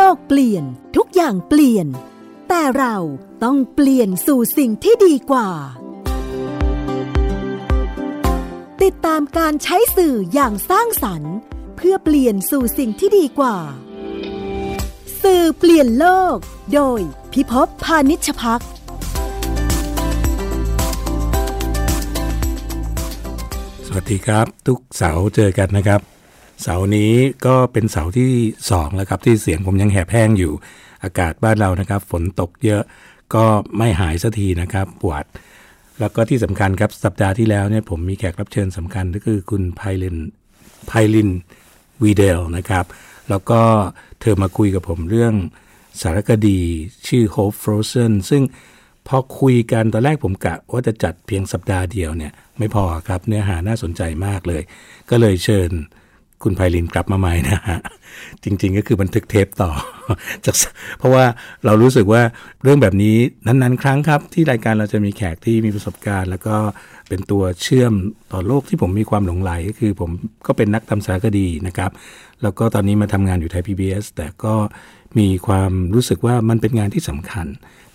โลกเปลี่ยนทุกอย่างเปลี่ยน แต่เราต้องเปลี่ยนสู่สิ่งที่ดีกว่า ติดตามการใช้สื่ออย่างสร้างสรรค์ เพื่อเปลี่ยนสู่สิ่งที่ดีกว่า สื่อเปลี่ยนโลก โดยพิภพพานิชพักสวัสดีครับ ทุกเสาร์เจอกันนะครับ เสาร์นี้ก็เป็นเสาร์ที่สองแล้วครับที่เสียงผมยังแหบแห้งอยู่ อากาศบ้านเรานะครับ ฝนตกเยอะก็ไม่หายสักทีนะครับปวด แล้วก็ที่สำคัญครับสัปดาห์ที่แล้วเนี่ยผมมีแขกรับเชิญสำคัญก็คือคุณไพลินไพลินวีเดลนะครับ แล้วก็เธอมาคุยกับผมเรื่องสารคดีชื่อ Hope Frozen ซึ่งพอคุยกันตอนแรกผมกะว่าจะจัดเพียงสัปดาห์เดียวเนี่ยไม่พอครับเนื้อหาน่าสนใจมากเลย ก็เลยเชิญ คุณไพลินกลับมาใหม่นะฮะ จริง ๆ ก็คือบันทึกเทปต่อจากเพราะว่าเรารู้สึกว่าเรื่องแบบนี้นั้นๆ ครั้งครับ ที่รายการเราจะมีแขกที่มีประสบการณ์ แล้วก็เป็นตัวเชื่อมต่อโลกที่ผมมีความหลงไหลก็คือผมก็เป็นนักทำสารคดีนะครับ แล้วก็ตอนนี้มาทำงานอยู่ไทย PBS แต่ก็มีความรู้สึกว่ามันเป็นงานที่สำคัญ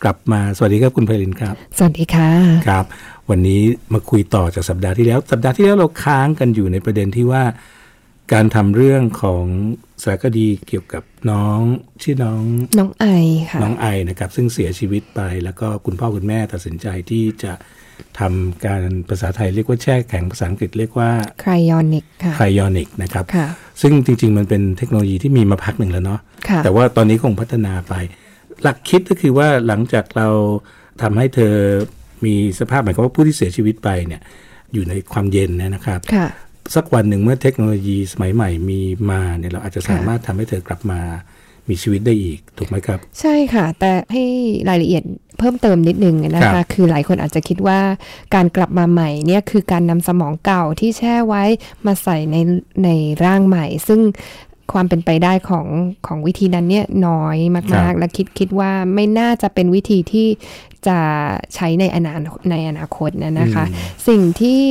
กลับมาสวัสดีครับคุณไพลินครับ สวัสดีค่ะครับ วันนี้มาคุยต่อจากสัปดาห์ที่แล้ว สัปดาห์ที่แล้วเราค้างกันอยู่ในประเด็นที่ว่า การทำเรื่องของสารคดีเกี่ยวกับน้องชื่อน้องน้องไอค่ะน้องไอนะครับ ซึ่งเสียชีวิตไปแล้วก็คุณพ่อคุณแม่ตัดสินใจที่จะทำการภาษาไทยเรียกว่าแช่แข็งภาษาอังกฤษเรียกว่าครยอนิกค่ะไคยอนิกนะครับค่ะซึ่งจริง ๆ มันเป็นเทคโนโลยีที่มีมาพักหนึ่งแล้วเนาะค่ะแต่ว่าตอนนี้คงพัฒนาไป หลักคิดก็คือว่าหลังจากเราทำให้เธอมีสภาพหมายความว่าผู้ที่เสียชีวิตไปเนี่ยอยู่ในความเย็นเนยนะครับค่ะ สักวันหนึ่งเมื่อเทคโนโลยีสมัยใหม่มีมาเนี่ยเราอาจจะสามารถทำให้เธอกลับมามีชีวิตได้อีกถูกไหมครับ ใช่ค่ะ แต่ให้รายละเอียดเพิ่มเติมนิดนึงนะครัคะบคือหลายคนอาจจะคิดว่าการกลับมาใหม่เนี่ยคือการนำสมองเก่าที่แช่ไว้มาใส่ในในร่างใหม่ ซึ่งความเป็นไปได้ของของวิธีนั้นเนี่ยน้อยมาก ๆ และคิดคิดว่าไม่น่าจะเป็นวิธีที่จะใช้ในอนาในอนาคตนะนะคะ สิ่งที่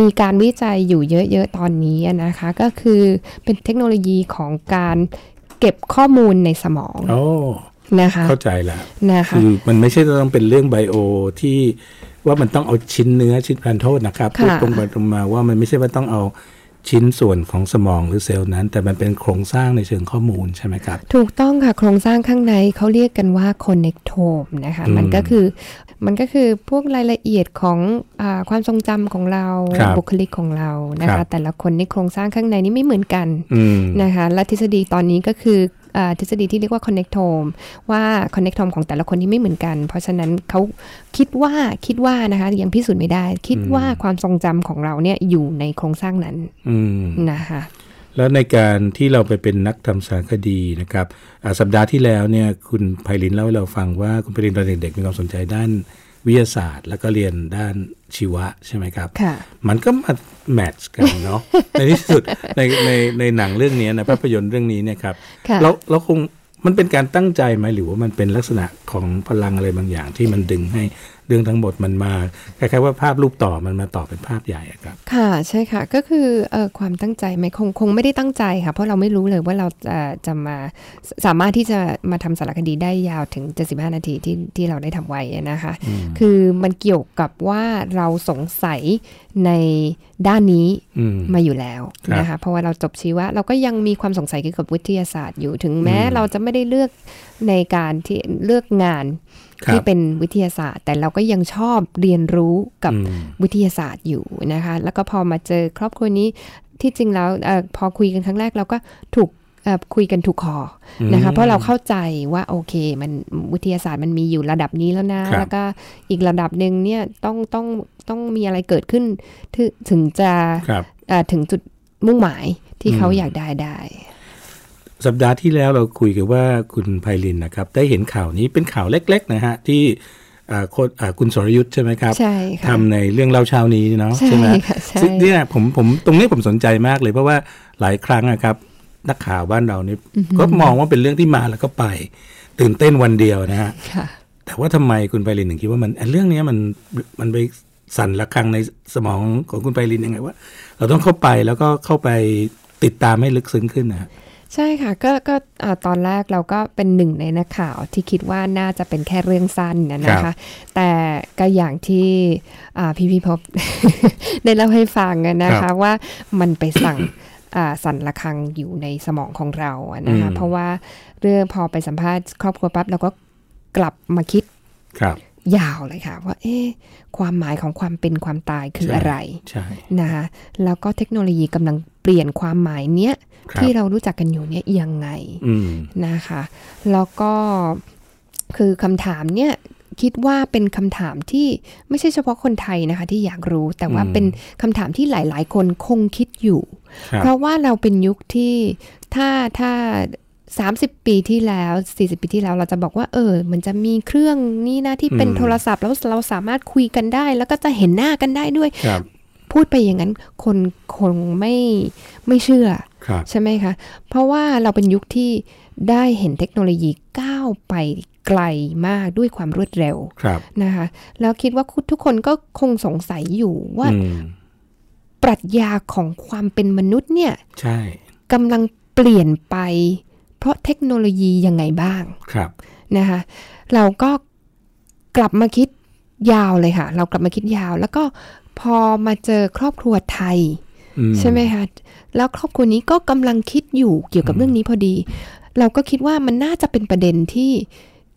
มีการวิจัยอยู่เยอะ ๆ ตอนนี้อะนะคะ ก็คือเป็นเทคโนโลยีของการเก็บข้อมูลในสมองโอ้นะคะเข้าใจแล้วนะคะคือมันไม่ใช่ต้องเป็นเรื่องไบโอที่ว่ามันต้องเอาชิ้นเนื้อชิ้นพันโทษนะครับค่ะพูดตรงไปตรงมาว่ามันไม่ใช่ว่าต้องเอาชิ้นส่วนของสมองหรือเซลล์นั้น แต่มันเป็นโครงสร้างในเชิงข้อมูลใช่ไหมครับ ถูกต้องค่ะ โครงสร้างข้างในเขาเรียกกันว่า connectome นะคะอืมมันก็คือ มันก็คือพวกรายละเอียดของอาความทรงจำของเราครับบุคลิกของเรานะครัคะบแต่ละคนในโครงสร้างข้างในนี้ไม่เหมือนกันอืมนะคะ และทฤษฎีตอนนี้ก็คืออาทฤษฎีที่เรียกว่า connectome ว่า connectome ของแต่ละคนที่ไม่เหมือนกัน เพราะฉะนั้นเขาคิดว่าคิดว่านะคะยังพิสูจน์ไม่ได้ คิดว่าความทรงจำของเราเนี่ยอยู่ในโครงสร้างนั้นอืมนะคะ แล้วในการที่เราไปเป็นนักทำสารคดีนะครับอ่าสัปดาห์ที่แล้วเนี่ยคุณไพลินเล่าให้เราฟังว่าคุณไพลินตอนเด็กๆมีความสนใจด้านวิทยาศาสตร์ แล้วก็เรียนด้านชีวะใช่ไหมครับค่ะมันก็มาแมทช์กันเนาะในที่สุดในในในหนังเรื่องนี้นะภาพยนตร์เรื่องนี้เนี่ยครับค่ะเราเราคงมันเป็นการตั้งใจไหมหรือว่ามันเป็นลักษณะของพลังอะไรบางอย่างที่มันดึงให้ เรื่องทั้งหมดมันมาคล้ายๆว่าภาพรูปต่อมันมาต่อเป็นภาพใหญ่อะครับ ค่ะใช่ค่ะก็คือเอ่อความตั้งใจไหมคงคงไม่ได้ตั้งใจค่ะ เพราะเราไม่รู้เลยว่าเราจะจะมาสสามารถที่จะมาทำสารคดีได้ยาวถึง 75 นาทีที่ที่เราได้ทำไว้อะนะคะ คือมันเกี่ยวกับว่าเราสงสัยในด้านนี้อืมมาอยู่แล้วครับนะคะเพราะว่าเราจบชีวะเราก็ยังมีความสงสัยเกี่ยวกับวิทยาศาสตร์อยู่ถึงแม้อืมเราจะไม่ได้เลือกในการที่เลือกงานครับ ที่เป็นวิทยาศาสตร์ แต่เราก็ยังชอบเรียนรู้กับอืมวิทยาศาสตร์อยู่นะคะ แล้วก็พอมาเจอครอบครัวนี้ที่จริงแล้วเออพอคุยกันครั้งแรกเราก็ถูกเอ่อคุยกันถูกคออมนะคะเพราะเราเข้าใจว่าโอเคมันวิทยาศาสตร์มันมีอยู่ระดับนี้แล้วนะครับแล้วก็อีกระดับหนึ่งเนี่ยต้องต้องต้องมีอะไรเกิดขึ้นถึงถึงจะครับเอ่อถึงจุดมุ่งหมายที่อืมเขาอยากได้ได้ สัปดาห์ที่แล้วเราคุยกันว่าคุณไพลินนะครับ ได้เห็นข่าวนี้เป็นข่าวเล็ก ๆ นะฮะ ที่อ่าโคอ่าคุณสรยุทธ์ใช่ไหมครับใช่ค่ะทำในเรื่องเล่าเช้านี้เนาะใช่ไหมค่ะใช่ซึ่งเนี่ยผมผมตรงนี้ผมสนใจมากเลยเพราะว่าหลายครั้งนะครับ นักข่าวบ้านเรานี่ก็มองว่าเป็นเรื่องที่มาแล้วก็ไป ตื่นเต้นวันเดียวนะฮะค่ะแต่ว่าทำไมคุณไพลินถึงคิดว่ามันไอ้เรื่องเนี้ยมันมันไปสั่นระฆังในสมองของคุณไพลินยังไงว่า เราต้องเข้าไปแล้วก็เข้าไปติดตามให้ลึกซึ้งขึ้นนะฮะ ใช่ค่ะก็ก็อ่าตอนแรกเราก็เป็นหนึ่งในนักข่าวที่คิดว่าน่าจะเป็นแค่เรื่องสั้นนะนะครัคะบแต่ก็อย่างที่อ่าพี่พิภพได้เล่าให้ฟังอะนะครัคะบว่ามันไปสั่งอ่าสั่นระฆังอยู่ในสมองของเราอะนะคะอืมเพราะว่าเรื่องพอไปสัมภาษณ์ครอบครัวปั๊บเราก็กลับมาคิดครับยาวเลยค่ะ ว่าเอ๊ะความหมายของความเป็นความตายคืออะไรใช่นะคะแล้วก็เทคโนโลยีกำลัง เปลี่ยนความหมายเนี้ยครับที่เรารู้จักกันอยู่เนี่ยยังไงอืมอืมเป็นคำถามที่หลาย ๆ คนคงคิดอยู่ครับเพราะว่าเราเป็นยุคที่ถ้าถ้า30 ปีที่แล้ว 40 ปีที่แล้วเราจะบอกว่า เออ มันจะมีเครื่องนี้นะที่เป็นอืมโทรศัพท์แล้วเราสามารถคุยกันได้ แล้วก็จะเห็นหน้ากันได้ด้วยครับ พูดไปอย่างนั้นคนคงไม่ไม่เชื่อครับใช่ไหมคะ เพราะว่าเราเป็นยุคที่ได้เห็นเทคโนโลยีก้าวไปไกลมากด้วยความรวดเร็วครับนะคะ แล้วคิดว่าทุกคนก็คงสงสัยอยู่ว่าอืมปรัชญาของความเป็นมนุษย์เนี่ยใช่กำลังเปลี่ยนไป เพราะเทคโนโลยียังไงบ้างครับนะคะเราก็กลับมาคิดยาวเลยค่ะ เรากลับมาคิดยาว แล้วก็ พอมาเจอครอบครัวไทยอืใช่ไหมคะแล้วครอบครัวนี้ก็กำลังคิดอยู่เกี่ยวกับเรื่องนี้พอดี เราก็คิดว่ามันน่าจะเป็นประเด็นที่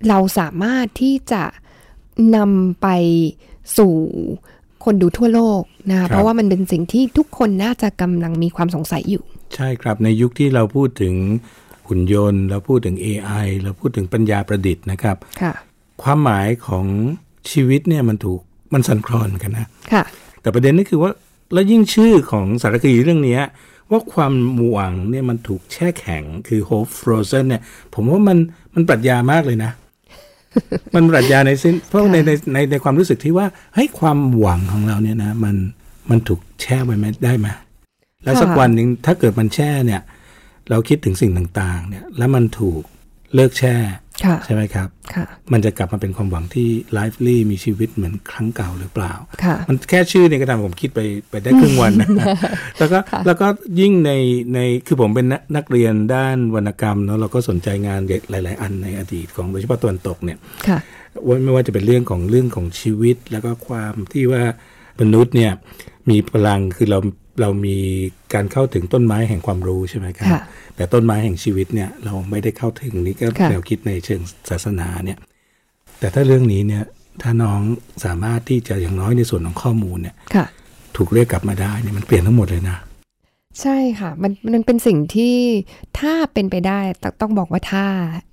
เราสามารถที่จะนำไปสู่คนดูทั่วโลกนะคะเพราะว่ามันเป็นสิ่งที่ทุกคนน่าจะกำลังมีความสงสัยอยู่ ใช่ครับในยุคที่เราพูดถึงหุ่นยนต์ เราพูดถึง AI เราพูดถึงปัญญาประดิษฐ์นะครับค่ะความหมายของชีวิตเนี่ยมันถูกมันสั่นคลอนกันนะค่ะ แต่ประเด็นก็คือว่าแล้วยิ่งชื่อของสารคดีเรื่องเนี้ยว่าความหวังเนี่ยมันถูกแช่แข็งคือ hope frozen เนี่ย ผมว่ามันมันปรัชญามากเลยนะ มันปรัชญาในสิ้นเพราะในในในในความรู้สึกที่ว่าเฮ้ยความหวังของเราเนี่ยนะ มันมันถูกแช่ไว้ไหมได้ไหมแล้วสักค่ะวันหนึ่งถ้าเกิดมันแช่เนี่ย เราคิดถึงสิ่งต่างๆ เนี่ย แล้วมันถูกเลิกแช่ค่ะ ใช่ไหมครับค่ะมันจะกลับมาเป็นความหวังที่ไลฟ์ลี่มีชีวิตเหมือนครั้งเก่าหรือเปล่าค่ะมันแค่ชื่อเนี่ยก็ทำให้ผมคิดไปไปได้ครึ่งวันนะแล้วก็แล้วก็ยิ่งในในคือผมเป็นนักนักเรียนด้านวรรณกรรมเนาะเราก็สนใจงานหลาย ๆ อันในอดีตของโดยเฉพาะตะวันตกเนี่ยค่ะว่าไม่ว่าจะเป็นเรื่องของเรื่องของชีวิต แล้วก็ความที่ว่ามนุษย์เนี่ยมีพลังคือเรา เรามีการเข้าถึงต้นไม้แห่งความรู้ใช่ไหมครับค่ะแต่ต้นไม้แห่งชีวิตเนี่ยเราไม่ได้เข้าถึงนี่ก็ค่ะแนวคิดในเชิงศาสนาเนี่ย แต่ถ้าเรื่องนี้เนี่ยถ้าน้องสามารถที่จะอย่างน้อยในส่วนของข้อมูลเนี่ยค่ะถูกเรียกกลับมาได้เนี่ยมันเปลี่ยนทั้งหมดเลยนะ ใช่ค่ะ มันมันเป็นสิ่งที่ถ้าเป็นไปได้ตต้องบอกว่าถ้า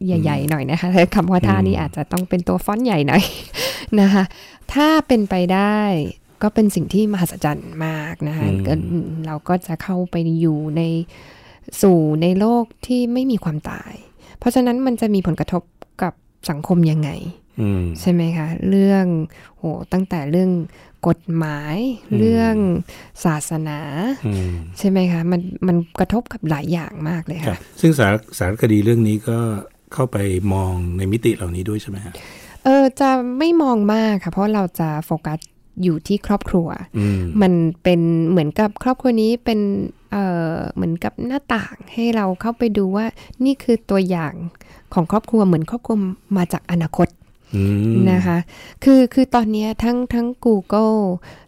ใหญ่ ๆ หน่อยนะคะคำว่าท่านี้อืมอาจจะต้องเป็นตัวฟอนต์ใหญ่หน่อยนะคะถ้าเป็นไปได้ ก็เป็นสิ่งที่มหัศจรรย์มากนะคะก็เราก็จะเข้าไปอยู่ในสู่ในโลกที่ไม่มีความตาย เพราะฉะนั้นมันจะมีผลกระทบกับสังคมยังไงอืมใช่ไหมคะ เรื่องโหตั้งแต่เรื่องกฎหมายอืมเรื่องศาสนาอืมใช่ไหมคะมันมันกระทบกับหลายอย่างมากเลยครับค่ะ ซึ่งสารสารคดีเรื่องนี้ก็เข้าไปมองในมิติเหล่านี้ด้วยใช่ไหมฮะเออจะไม่มองมากค่ะ เพราะเราจะโฟกัส อยู่ที่ครอบครัวอืมมันเป็นเหมือนกับครอบครัวนี้เป็นเออเหมือนกับหน้าต่างให้เราเข้าไปดูว่านี่คือตัวอย่างของครอบครัวเหมือนครอบครัวมาจากอนาคตอืมนะคะ คือคือตอนเนี้ยทั้งทั้ง Google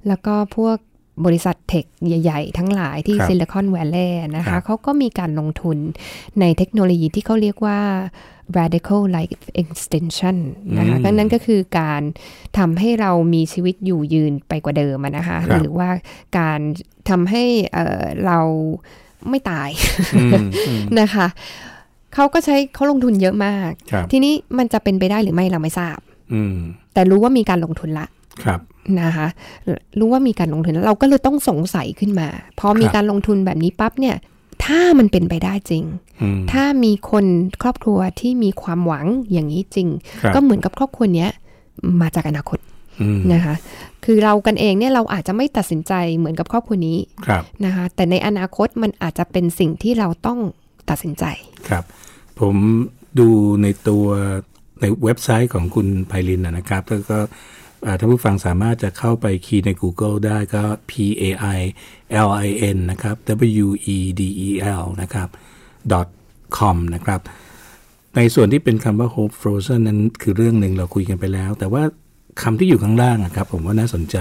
แล้วก็พวก บริษัทเทคใหญ่ ๆ ทั้งหลายที่ครับซิลิคอนแวลลย์นะครัคะบเขาก็มีการลงทุนในเทคโนโลยีที่เขาเรียกว่า radical life extension นะคะอืมก็นั่นก็คือการทำให้เรามีชีวิตอยู่ยืนไปกว่าเดิมอะนะคะครับหรือว่าการทำให้เอ่อเราไม่ตายอืมอืมนะคะเขาก็ใช้เขาลงทุนเยอะมากครับทีนี้มันจะเป็นไปได้หรือไม่เราไม่ทราบอืมแต่รู้ว่ามีการลงทุนละครับ นะคะรู้ว่ามีการลงทุนแล้วเราก็เลยต้องสงสัยขึ้นมา พอมีครับการลงทุนแบบนี้ปั๊บเนี่ย ถ้ามันเป็นไปได้จริงอืมถ้ามีคนครอบครัวที่มีความหวังอย่างนี้จริงครับก็เหมือนกับครอบครัวเนี้ยมาจากอนาคตอืมนะคะ คือเรากันเองเนี่ยเราอาจจะไม่ตัดสินใจเหมือนกับครอบครัวนี้ครับนะคะ แต่ในอนาคตมันอาจจะเป็นสิ่งที่เราต้องตัดสินใจ ครับ ผมดูในตัวในเว็บไซต์ของคุณไพลินนะนะครับแล้วก็อ่า ท่านผู้ฟังสามารถจะเข้าไปคีย์ใน Google ได้ก็ P A I L I N นะครับ W E D E L นะครับ dot com นะครับ ในส่วนที่เป็นคำว่า hope frozen นั้นคือเรื่องหนึ่งเราคุยกันไปแล้ว แต่ว่าคำที่อยู่ข้างล่างอะครับ ผมว่าน่าสนใจ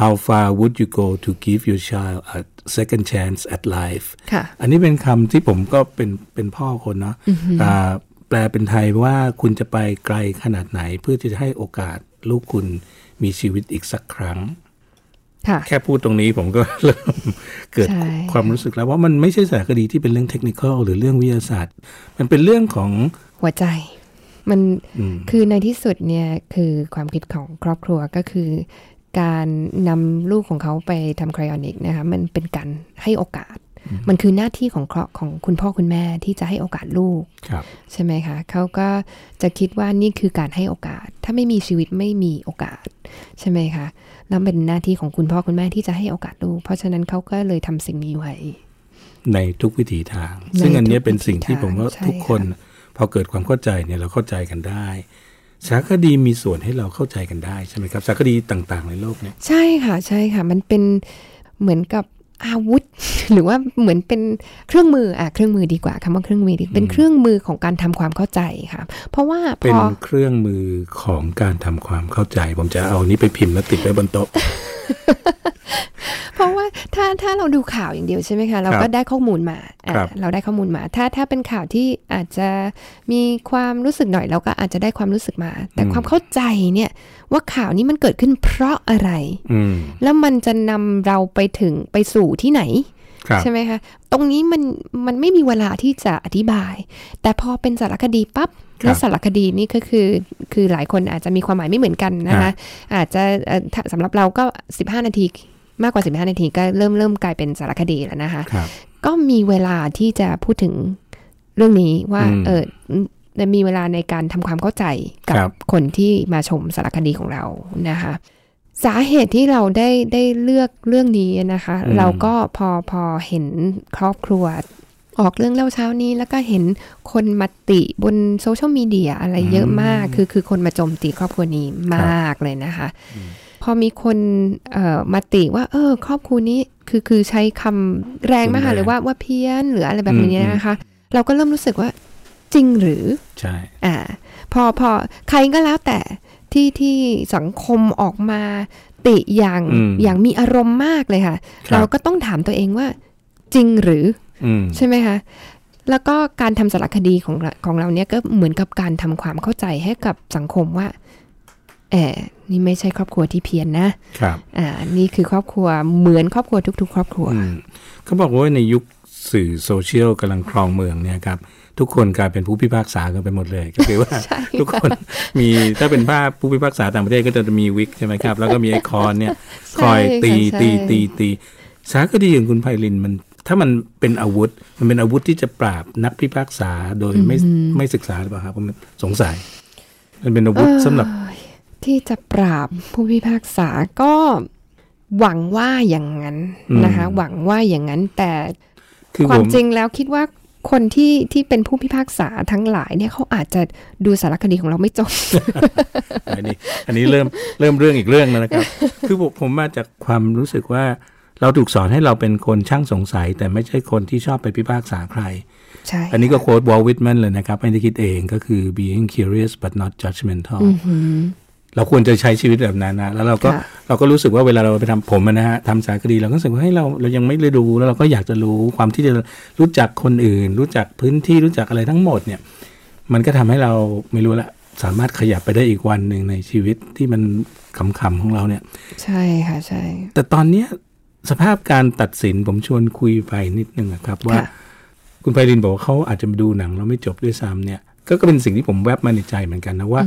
how far would you go to give your child a second chance at life ค่ะอันนี้เป็นคำที่ผมก็เป็นเป็นพ่อคนเนาะอ่า แปลเป็นไทยว่าคุณจะไปไกลขนาดไหน เพื่อที่จะให้โอกาสลูกคุณมีชีวิตอีกสักครั้งค่ะแค่พูดตรงนี้ผมก็เริ่มเกิดใช่ความรู้สึกแล้วว่ามันไม่ใช่สารคดีที่เป็นเรื่องเทคนิคอลหรือเรื่องวิทยาศาสตร์ มันเป็นเรื่องของหัวใจ มันอืมคือในที่สุดเนี่ยคือความคิดของครอบครัวก็คือ การนำลูกของเขาไปทำครยอนิกนะคะมันเป็นการให้โอกาส มันคือหน้าที่ของครอบของคุณพ่อคุณแม่ที่จะให้โอกาสลูกครับใช่ไหมคะเขาก็จะคิดว่านี่คือการให้โอกาส ถ้าไม่มีชีวิตไม่มีโอกาสใช่ไหมคะแล้วเป็นหน้าที่ของคุณพ่อคุณแม่ที่จะให้โอกาสลูก เพราะฉะนั้นเขาก็เลยทำสิ่งนี้ไว้ ในทุกวิถีทางในซึ่งอันเนี้ยทุกเป็นสิ่งที่ผมว่าวิถีทางทุกคนใช่พอเกิดความเข้าใจเนี่ยเราเข้าใจกันได้สารคดีมีส่วนให้เราเข้าใจกันได้ใช่ไหมครับสารคดีต่างๆ ในโลกเนี่ยใช่ค่ะ ใช่ค่ะ มันเป็นเหมือนกับ อาวุธ หรือว่าเหมือนเป็นเครื่องมืออะเครื่องมือดีกว่าคำว่าเครื่องมือดีเป็นเครื่องมือของการทำความเข้าใจค่ะ เพราะว่าพเป็นอเครื่องมือของการทำความเข้าใจ ผมจะเอานี้ไปพิมพ์แล้วติดไว้บนโต๊ะ เพราะว่าถ้าถ้าเราดูข่าวอย่างเดียวใช่ไหมคะ เราก็ได้ข้อมูลมาอะครับเราได้ข้อมูลมา ถ้าถ้าเป็นข่าวที่อาจจะมีความรู้สึกหน่อยเราก็อาจจะได้ความรู้สึกมา แต่ความเข้าใจเนี่ยว่าข่าวนี้มันเกิดขึ้นเพราะอะไรอืมแล้วมันจะนำเราไปถึงไปสู่ที่ไหนครับใช่ไหมคะ ตรงนี้มันมันไม่มีเวลาที่จะอธิบาย แต่พอเป็นสารคดีปั๊บครับแล้วสารคดีนี่ก็คือ คือหลายคนอาจจะมีความหมายไม่เหมือนกันนะคะ อาจจะเอ่อถ้าสำหรับเราก็ 15 นาที มากกว่า 15 นาทีก็เริ่มเริ่มกลายเป็นสารคดีแล้วนะคะครับก็มีเวลาที่จะพูดถึงเรื่องนี้ว่าอืมเออมีเวลาในการทำความเข้าใจกัครับคนที่มาชมสารคดีของเรานะคะสาเหตุที่เราได้ได้เลือกเรื่องนี้นะคะอืมเราก็พอพอเห็นครอบครัว ออกเรื่องเล่าเช้านี้แล้วก็เห็นคนมาติบนโซเชียลมีเดียอะไรเยอะมาก คือคือคนมาโจมตีครอบครัวนี้มากเลยนะคะ พอมีคนเอ่อมาติว่า เออ ครอบครัวนี้คือคือใช้คำแรงมากค่ะหรือว่าว่าเพี้ยนหรืออะไรแบบนี้นะคะ เราก็เริ่มรู้สึกว่าจริงหรือใช่อ่าพอพอใครก็แล้วแต่ที่ที่สังคมออกมาติอย่างอืมอย่างมีอารมณ์มากเลยค่ะครับเราก็ต้องถามตัวเองว่าจริงหรืออืมใช่ไหมคะแล้วก็การทำสารคดีของเราของเราเนี่ยก็เหมือนกับการทำความเข้าใจให้กับสังคมว่าแอบ นี่ไม่ใช่ครอบครัวที่เพี้ยนนะครับอ่านี่คือครอบครัวเหมือนครอบครัวทุก ๆ ครอบครัวอืมเขาบอกว่าในยุคสื่อโซเชียลกำลังครองเมืองเนี่ยครับทุกคนกลายเป็นผู้พิพากษากันไปหมดเลย ก็คือว่าใช่ทุกคนมีถ้าเป็นภาพผู้พิพากษาต่างประเทศก็จะมีวิกใช่ไหมครับ แล้วก็มีไอคอนเนี่ยคอยตีใช่ตีใช่ตีตีสารคดีของคุณไพลินมัน ถ้ามันเป็นอาวุธ มันเป็นอาวุธที่จะปราบนักพิพากษาโดยไม่ไม่ศึกษาหรือเปล่าครับผมสงสัย มันเป็นอาวุธสำหรับเอ่อ ที่จะปราบผู้พิพากษาก็หวังว่าอย่างนั้นนะคะอืมหวังว่าอย่างนั้นแต่คือควาผมมจริงแล้วคิดว่าคนที่ที่เป็นผู้พิพากษาทั้งหลายเนี่ยเขาอาจจะดูสารคดีของเราไม่จบ อันนี้อันนี้เริ่มเริ่มเรื่องอีกเรื่องแล้วนะครับ คือผมผมมาจากความรู้สึกว่าเราถูกสอนให้เราเป็นคนช่างสงสัย แต่ไม่ใช่คนที่ชอบไปพิพากษาใคร ใช่ อันนี้ก็โค้ดวอลวิทแมนเลยนะครับ ไม่ได้คิดเองก็คือ being curious but not judgmental เราควรจะใช้ชีวิตแบบนั้นนะแล้วเราก็ค่ะเราก็รู้สึกว่าเวลาเราไปทำผมอะนะฮะทำสารคดีเราก็รู้สึกว่าให้ยเราเรายังไม่ได้รู้แล้วเราก็อยากจะรู้ความที่จะรู้จักคนอื่น รู้จักพื้นที่รู้จักอะไรทั้งหมดเนี่ย มันก็ทำให้เราไม่รู้ละสามารถขยับไปได้อีกวันหนึ่งในชีวิตที่มันขำๆของเราเนี่ย ใช่ค่ะใช่ แต่ตอนเนี้ยสภาพการตัดสินผมชวนคุยไปนิดนึงอะครับ ว่าค่ะคุณไพรินบอกว่าเขาอาจจะมาดูหนังแล้วไม่จบด้วยซ้ำเนี่ย ก็ก็เป็นสิ่งที่ผมแวบมาในใจเหมือนกันนะว่า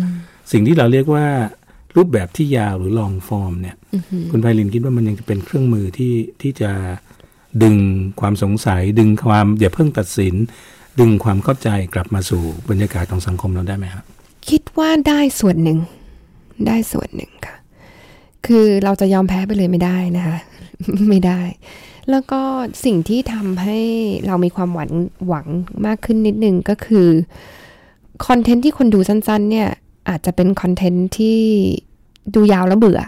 สิ่งที่เราเรียกว่ารูปแบบที่ยาวหรือลองฟอร์มเนี่ย คุณไพรินคิดว่ามันยังจะเป็นเครื่องมือที่ที่จะดึงความสงสัย ดึงความอย่าเพิ่งตัดสิน ดึงความเข้าใจกลับมาสู่บรรยากาศของสังคมเราได้ไหมครับคิดว่าได้ส่วนหนึ่ง ได้ส่วนหนึ่งค่ะ คือเราจะยอมแพ้ไปเลยไม่ได้นะคะ ไม่ได้ แล้วก็สิ่งที่ทำให้เรามีความหวังหวังมากขึ้นนิดนึงก็คือคอนเทนต์ที่คนดูสั้นๆ เนี่ย อาจจะเป็นคอนเทนต์ที่ดูยาวแล้วเบื่อ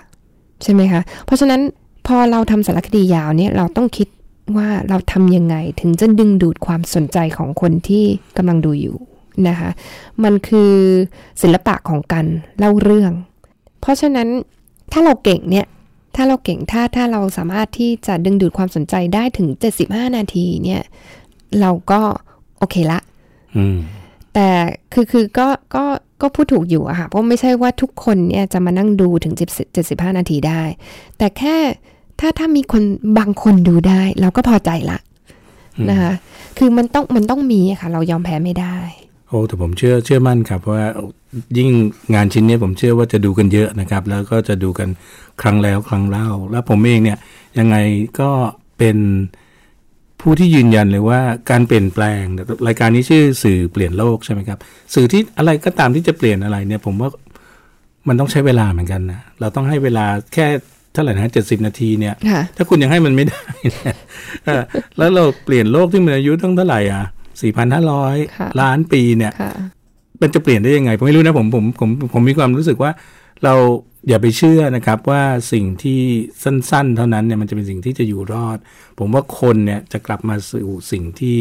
ใช่ไหมคะ เพราะฉะนั้นพอเราทำสารคดียาวเนี่ยเราต้องคิดว่าเราทำยังไงถึงจะดึงดูดความสนใจของคนที่กำลังดูอยู่นะคะ มันคือศิลปะของการเล่าเรื่อง เพราะฉะนั้นถ้าเราเก่งเนี่ยถ้าเราเก่งถ้าถ้าเราสามารถที่จะดึงดูดความสนใจได้ถึง 75 นาทีเนี่ย เราก็โอเคละ แต่คือคือก็ก็ก็พูดถูกอยู่อะค่ะ เพราะไม่ใช่ว่าทุกคนเนี่ยจะมานั่งดูถึง70 75 นาทีได้ แต่แค่ถ้าถ้ามีคนบางคนดูได้ เราก็พอใจละนะคะคือมันต้องมันต้องมีอะค่ะ เรายอมแพ้ไม่ได้โอ้แต่ผมเชื่อเชื่อมั่นครับว่ายิ่งงานชิ้นนี้ผมเชื่อว่าจะดูกันเยอะนะครับ แล้วก็จะดูกันครั้งแล้วครั้งเล่า แล้วผมเองเนี่ยยังไงก็เป็น ผู้ที่ยืนยันเลยว่าการเปลี่ยนแปลงรายการนี้ชื่อสื่อเปลี่ยนโลกใช่ไหมครับ สื่อที่อะไรก็ตามที่จะเปลี่ยนอะไรเนี่ย ผมว่ามันต้องใช้เวลาเหมือนกันนะเราต้องให้เวลาแค่เท่าไหร่นะเจ็ดสิบนาทีเนี่ยค่ะถ้าคุณยังให้มันไม่ได้เนี่ยเออแล้วเราเปลี่ยนโลกที่มันอายุตั้งเท่าไหร่อะสี่พันห้าร้อยค่ะล้านปีเนี่ยค่ะมันจะเปลี่ยนได้ยังไง ผมไม่รู้นะผมผมผมผมมีความรู้สึกว่าเรา อย่าไปเชื่อนะครับว่าสิ่งที่สั้น ๆ เท่านั้นเนี่ยมันจะเป็นสิ่งที่จะอยู่รอด ผมว่าคนเนี่ยจะกลับมาสู่สิ่งที่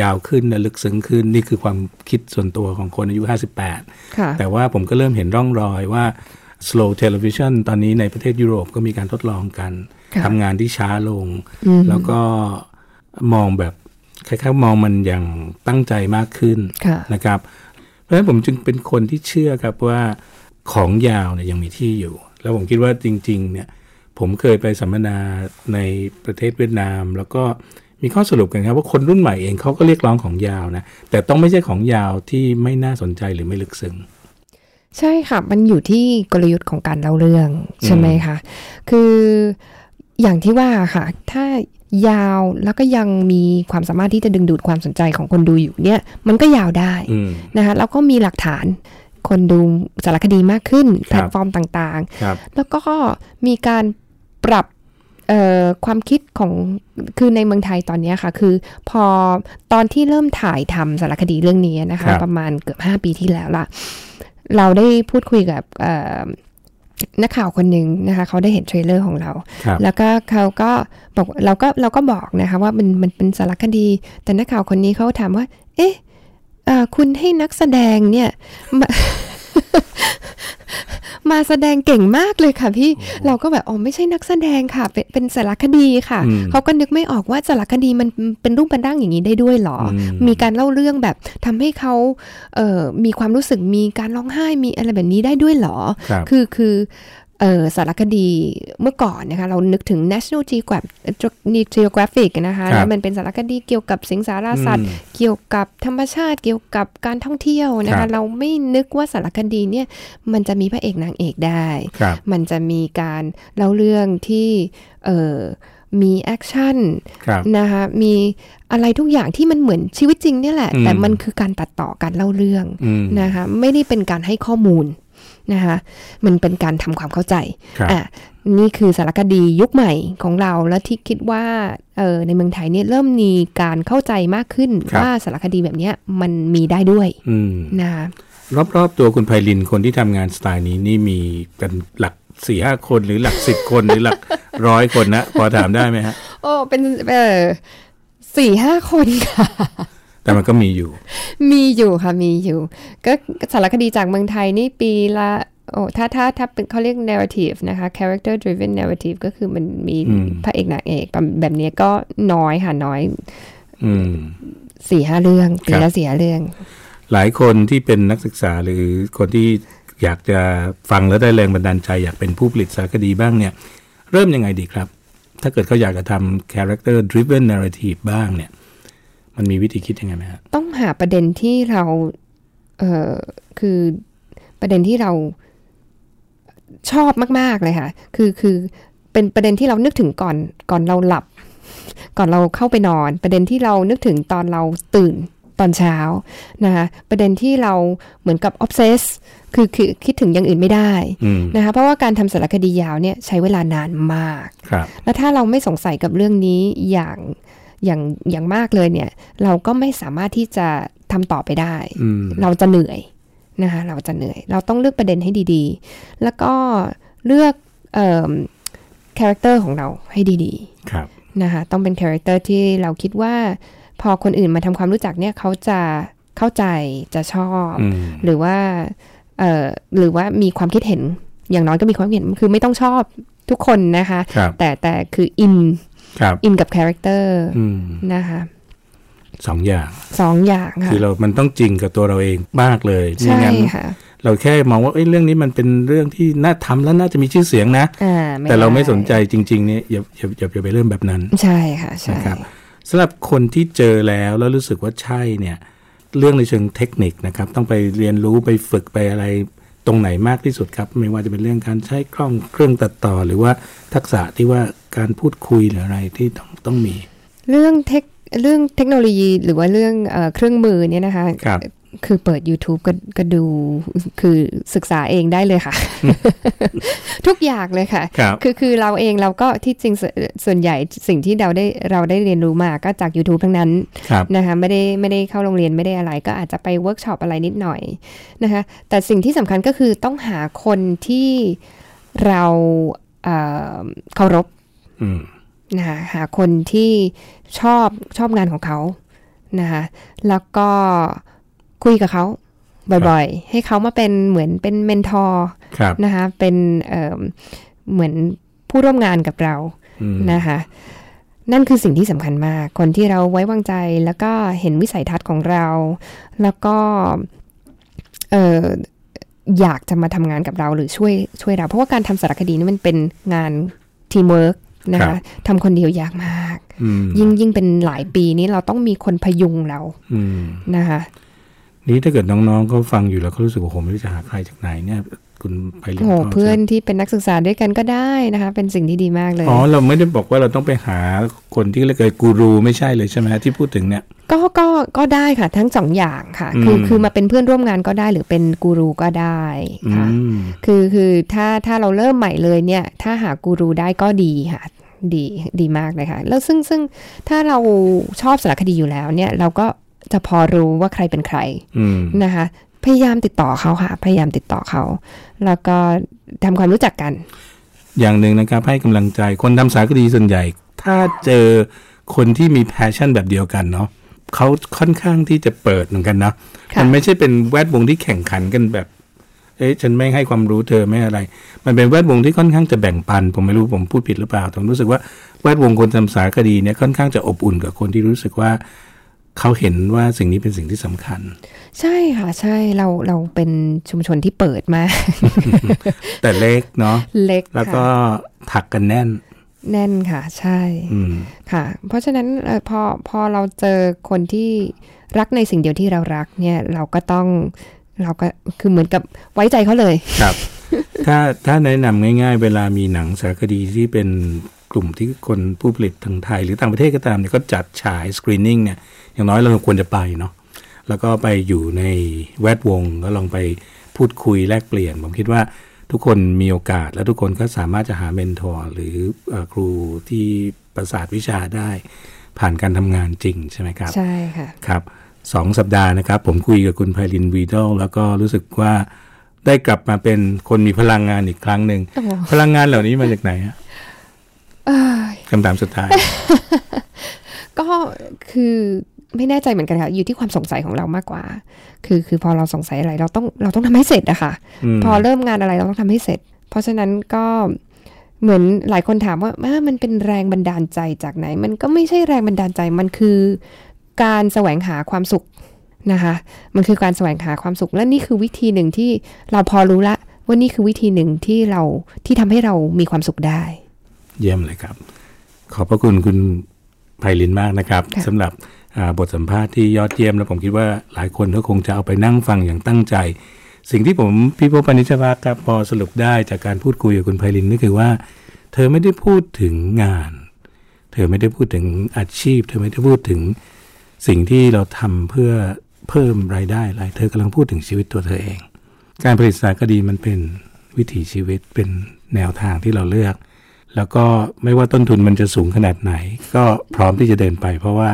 ยาวขึ้นและลึกซึ้งขึ้นนี่คือความคิดส่วนตัวของคนอายุ 58ค่ะแต่ว่าผมก็เริ่มเห็นร่องรอยว่า slow television ตอนนี้ในประเทศยุโรปก็มีการทดลองกันค่ะทำงานที่ช้าลงอืมแล้วก็มองแบบคล้ายๆมองมันอย่างตั้งใจมากขึ้นค่ะนะครับ เพราะฉะนั้นผมจึงเป็นคนที่เชื่อครับว่า ของยาวเนี่ยยังมีที่อยู่ แล้วผมคิดว่าจริง ๆ เนี่ย ผมเคยไปสัมมนาในประเทศเวียดนาม แล้วก็มีข้อสรุปกันครับว่าคนรุ่นใหม่เองเขาก็เรียกร้องของยาวนะ แต่ต้องไม่ใช่ของยาวที่ไม่น่าสนใจหรือไม่ลึกซึ้งใช่ค่ะ มันอยู่ที่กลยุทธ์ของการเล่าเรื่องใช่ไหมคะคืออย่างที่ว่าค่ะ ถ้ายาวแล้วก็ยังมีความสามารถที่จะดึงดูดความสนใจของคนดูอยู่เนี่ย มันก็ยาวได้อืมนะคะแล้วก็มีหลักฐาน คนดูสารคดีมากขึ้น แพลตฟอร์มต่างครับๆแล้วก็มีการปรับเอ่อความคิดของคือในเมืองไทยตอนเนี้ยค่ะ คือพอตอนที่เริ่มถ่ายทำสารคดีเรื่องนี้นะครัคะบประมาณเกือบ 5 ปีที่แล้วล่ะ เราได้พูดคุยกับเอ่อนักข่าวคนหนึ่งนะคะเขาได้เห็นเทรลเลอร์ของเราครับแล้วก็เขาก็บอกเราก็เราก็บอกนะคะว่ามันมันเป็นสารคดี แต่นักข่าวคนนี้เขาถามว่า เอ๊ะเอ่อ คุณให้นักแสดงเนี่ยมามาแสดงเก่งมากเลยค่ะพี่เราก็แบบอ๋อไม่ใช่นักแสดงค่ะ เป็นเป็นสารคดีค่ะอืมเขาก็นึกไม่ออกว่าสารคดีมันเป็นรูปเป็นร่างอย่างนี้ได้ด้วยเหรออมมีการเล่าเรื่องแบบทำให้เขาเอ่อมีความรู้สึกมีการร้องไห้มีอะไรแบบนี้ได้ด้วยเหรอครับคือคือเออ สารคดีเมื่อก่อนนะคะเรานึกถึง National Geographic Geographic นะคะครับแล้วมันเป็นสารคดีเกี่ยวกับสิงสารสัตว์อืมเกี่ยวกับธรรมชาติเกี่ยวกับการท่องเที่ยวนะครัคะบเราไม่นึกว่าสารคดีเนี่ยมันจะมีพระเอกนางเอกได้ครับมันจะมีการเล่าเรื่องที่เออมีแอคชั่นครับนะคะมีอะไรทุกอย่างที่มันเหมือนชีวิตจริงเนี่ยแหละอืมแต่มันคือการตัดต่อการเล่าเรื่องอืมนะคะไม่ได้เป็นการให้ข้อมูล นะคะมันเป็นการทำความเข้าใจครับอะนี่คือสารคดียุคใหม่ของเราและที่คิดว่าเออในเมืองไทยเนี่ยเริ่มมีการเข้าใจมากขึ้นครับว่าสารคดีแบบเนี้ยมันมีได้ด้วยอืมนะคะรอบๆตัวคุณไพลินคนที่ทำงานสไตล์นี้นี่มีกันหลักสี่ห้าคนหรือหลักสิบคนหรือหลักร้อยคนนะพอถามได้ไหมฮะโอ้เป็นเออสี่ห้าคนค่ะ แต่มันก็มีอยู่ มีอยู่ค่ะมีอยู่ ก็สารคดีจากเมืองไทยนี่ปีละโอ้ถ้าถ้าถ้าเป็นเขาเรียก narrative นะคะ character driven narrative ก็คือมันมีอืมพระเอกนางเอกแบบแบบนี้ก็น้อยค่ะน้อยอืมสี่ห้าเรื่องปีครัละบสี่ห้าเรื่อง หลายคนที่เป็นนักศึกษาหรือคนที่อยากจะฟังแล้วได้แรงบันดาลใจ อยากเป็นผู้ผลิตสารคดีบ้างเนี่ย เริ่มยังไงดีครับ ถ้าเกิดเขาอยากจะทำ character driven narrative บ้างเนี่ย มันมีวิธีคิดยังไงไหมฮะต้องหาประเด็นที่เราเออคือประเด็นที่เราชอบมาก ๆ เลยค่ะ คือคือเป็นประเด็นที่เรานึกถึงก่อนก่อนเราหลับ ก่อนเราเข้าไปนอน ประเด็นที่เรานึกถึงตอนเราตื่นตอนเช้านะคะประเด็นที่เราเหมือนกับ obsess คือคือคิดถึงอย่างอื่นไม่ได้อืมนะคะเพราะว่าการทำสารคดียาวเนี่ยใช้เวลานานมากครับแล้วถ้าเราไม่สงสัยกับเรื่องนี้อย่าง อย่างอย่างมากเลยเนี่ย เราก็ไม่สามารถที่จะทำต่อไปได้อืมเราจะเหนื่อยนะคะเราจะเหนื่อย เราต้องเลือกประเด็นให้ดีๆ แล้วก็เลือกเอ่อคาแรคเตอร์ของเราให้ดีครับๆนะคะต้องเป็นคาแรคเตอร์ที่เราคิดว่าพอคนอื่นมาทำความรู้จักเนี่ยเขาจะเข้าใจจะชอบอืมหรือว่าเอ่อหรือว่ามีความคิดเห็นอย่างน้อยก็มีความเห็นคือไม่ต้องชอบทุกคนนะคะครับแต่แต่คืออินครับ อินกับคาแรคเตอร์อืมนะคะสองอย่างสองอย่างค่ะคือเรามันต้องจริงกับตัวเราเองมากเลยไม่ใช่งั้นค่ะเราแค่มองว่าเอ้ยเรื่องนี้มันเป็นเรื่องที่น่าทำแล้วน่าจะมีชื่อเสียงนะอ่าแต่เราไม่ด้สนใจจริงๆเนี่ยอย่าอย่าอย่าอย่าไปเริ่มแบบนั้น ใช่ค่ะใช่นะครับสำหรับคนที่เจอแล้วแล้วรู้สึกว่าใช่เนี่ย เรื่องในเชิงเทคนิคนะครับ ต้องไปเรียนรู้ไปฝึกไปอะไร ตรงไหนมากที่สุดครับ ไม่ว่าจะเป็นเรื่องการใช้กล้องเครื่องตัดต่อ หรือว่าทักษะที่ว่าการพูดคุยหรืออะไรที่ต้องต้องมี เรื่องเทคเรื่องเทคโนโลยีหรือว่าเรื่องเออเครื่องมือเนี่ยนะคะ ครับคือเปิด YouTube ก็ก็ดูคือศึกษาเองได้เลยค่ะ ทุกอย่างเลยค่ะครับคือคือเราเองเราก็ที่จริงส่วนส่วนใหญ่สิ่งที่เราได้เราได้เรียนรู้มาก็จาก YouTube ทั้งนั้นครับนะคะไม่ได้ไม่ได้เข้าโรงเรียนไม่ได้อะไร ก็อาจจะไปเวิร์กช็อปอะไรนิดหน่อยนะคะ แต่สิ่งที่สำคัญก็คือต้องหาคนที่เราเอ่อเคารพอืมนะคะหาคนที่ชอบชอบงานของเขานะคะแล้วก็ คุยกับเขาบ่อยๆ ให้เขามาเป็นเหมือนเป็น mentor ครับนะคะ เป็นเอ่อเหมือนผู้ร่วมงานกับเราอืมนะคะ นั่นคือสิ่งที่สำคัญมาก คนที่เราไว้วางใจแล้วก็เห็นวิสัยทัศน์ของเรา แล้วก็เอออยากจะมาทำงานกับเราหรือช่วยช่วยเรา เพราะว่าการทำสารคดีนี่มันเป็นงานทีมเวิร์กนะคะทำคนเดียวยากมากอืมยิ่งยิ่งเป็นหลายปีนี้เราต้องมีคนพยุงเราอืมนะคะ นี่ถ้าเกิดน้องๆเขาฟังอยู่แล้วเขารู้สึกว่าผมไม่รู้จะหาใครจากไหนเนี่ยคุณไปเรียนโอ้โหต่เพื่อนที่เป็นนักศึกษาด้วยกันก็ได้นะคะ เป็นสิ่งที่ดีมากเลยอ๋อเราไม่ได้บอกว่าเราต้องไปหาคนที่เรียกว่ากูรูไม่ใช่เลยใช่ไหมฮะที่พูดถึงเนี่ยก็ก็ก็ได้ค่ะ ทั้งสองอย่างค่ะ คืออืมคือมาเป็นเพื่อนร่วมงานก็ได้หรือเป็นกูรูก็ได้ค่ะอืมคือคือถ้าถ้าเราเริ่มใหม่เลยเนี่ย ถ้าหากูรูได้ก็ดีค่ะดีดีมากเลยค่ะ แล้วซึ่งซึ่งถ้าเราชอบสารคดีอยู่แล้วเนี่ย เราก็ จะพอรู้ว่าใครเป็นใครอืมนะคะพยายามติดต่อเขาค่ะ พยายามติดต่อเขา แล้วก็ทำความรู้จักกัน อย่างหนึ่งนะครับให้กำลังใจคนทำสารคดีส่วนใหญ่ ถ้าเจอคนที่มีแพชชั่นแบบเดียวกันเนาะเขาค่อนข้างที่จะเปิดเหมือนกันเนาะค่ะมันไม่ใช่เป็นแวดวงที่แข่งขันกันแบบ เอ๊ะฉันไม่ให้ความรู้เธอไม่อะไร มันเป็นแวดวงที่ค่อนข้างจะแบ่งปัน ผมไม่รู้ผมพูดผิดหรือเปล่าผมรู้สึกว่าแวดวงคนทำสารคดีเนี่ยค่อนข้างจะอบอุ่นกับคนที่รู้สึกว่า เขาเห็นว่าสิ่งนี้เป็นสิ่งที่สำคัญ ใช่ค่ะ ใช่เราเราเป็นชุมชนที่เปิดมาก แต่เล็กเนาะเล็กแล้วก็ค่ะถักกันแน่น แน่นค่ะ ใช่อืมค่ะ เพราะฉะนั้นเอ่อพอพอเราเจอคนที่รักในสิ่งเดียวที่เรารักเนี่ยเราก็ต้องเราก็คือเหมือนกับไว้ใจเขาเลยครับ ถ้าถ้าแนะนำง่าย ๆ เวลามีหนังสารคดีที่เป็น กลุ่มที่คนผู้ผลิตทางไทย หรือต่างประเทศก็ตามเนี่ยก็จัดฉายสกรีนนิ่งเนี่ยอย่างน้อยเราควรจะไปเนาะแล้วก็ไปอยู่ในแวดวงแล้วลองไปพูดคุยแลกเปลี่ยน ผมคิดว่าทุกคนมีโอกาส และทุกคนก็สามารถจะหาเมนทอร์หรือเอ่อครูที่ประสาทวิชาได้ ผ่านการทำงานจริงใช่ไหมครับ ใช่ค่ะครับสองสัปดาห์นะครับ ผมคุยกับคุณไพลินวีดอลแล้วก็รู้สึกว่าได้กลับมาเป็นคนมีพลังงานอีกครั้งหนึ่งโอ้โหพลังงานเหล่านี้มาจากไหนฮะเอ้ย คำถามสุดท้าย ก็คือไม่แน่ใจเหมือนกันค่ะ อยู่ที่ความสงสัยของเรามากกว่า คือคือพอเราสงสัยอะไร เราต้องเราต้องทำให้เสร็จอะค่ะอืมพอเริ่มงานอะไรเราต้องทำให้เสร็จ เพราะฉะนั้นก็เหมือนหลายคนถามว่าอ่ามันเป็นแรงบันดาลใจจากไหน มันก็ไม่ใช่แรงบันดาลใจมันคือการแสวงหาความสุขนะคะ มันคือการแสวงหาความสุข และนี่คือวิธีหนึ่งที่เราพอรู้ละว่านี่คือวิธีหนึ่งที่เราที่ทำให้เรามีความสุขได้ เยี่ยมเลยครับ ขอบพระคุณคุณไพลินมากนะครับค่ะสำหรับอ่าบทสัมภาษณ์ที่ยอดเยี่ยม แล้วผมคิดว่าหลายคนก็คงจะเอาไปนั่งฟังอย่างตั้งใจ สิ่งที่ผมพี่พบปณิชวัฒน์ครับพอสรุปได้จากการพูดคุยกับคุณไพลินก็คือว่า เธอไม่ได้พูดถึงงาน เธอไม่ได้พูดถึงอาชีพ เธอไม่ได้พูดถึงสิ่งที่เราทำเพื่อเพิ่มรายได้อะไรเธอกำลังพูดถึงชีวิตตัวเธอเอง การผลิตสารคดีมันเป็นวิถีชีวิตเป็นแนวทางที่เราเลือก แล้วก็ไม่ว่าต้นทุนมันจะสูงขนาดไหน ก็พร้อมที่จะเดินไป เพราะว่า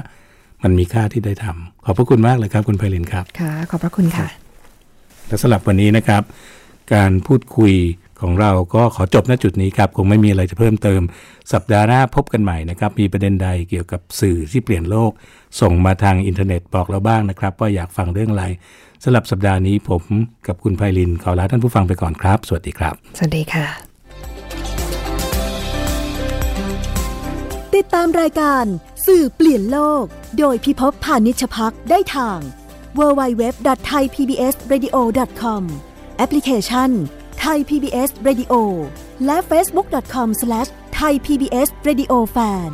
มันมีค่าที่ได้ทำขอบพระคุณมากเลยครับ คุณไพลินครับค่ะขอบพระคุณค่ะ และสำหรับวันนี้นะครับ การพูดคุยของเราก็ขอจบณจุดนี้ครับ คงไม่มีอะไรจะเพิ่มเติม สัปดาห์หน้าพบกันใหม่นะครับ มีประเด็นใดเกี่ยวกับสื่อที่เปลี่ยนโลก ส่งมาทางอินเทอร์เน็ตบอกเราบ้างนะครับ ว่าอยากฟังเรื่องอะไรสำหรับสัปดาห์นี้ผมกับคุณไพลินขอลาท่านผู้ฟังไปก่อนครับ สวัสดีครับ สวัสดีค่ะ ติดตามรายการสื่อเปลี่ยนโลก โดยพิพพพานิชพักได้ทาง www.thaipbsradio.com แอปพลิเคชัน Thai PBS Radio และ facebook.com/thaipbsradiofan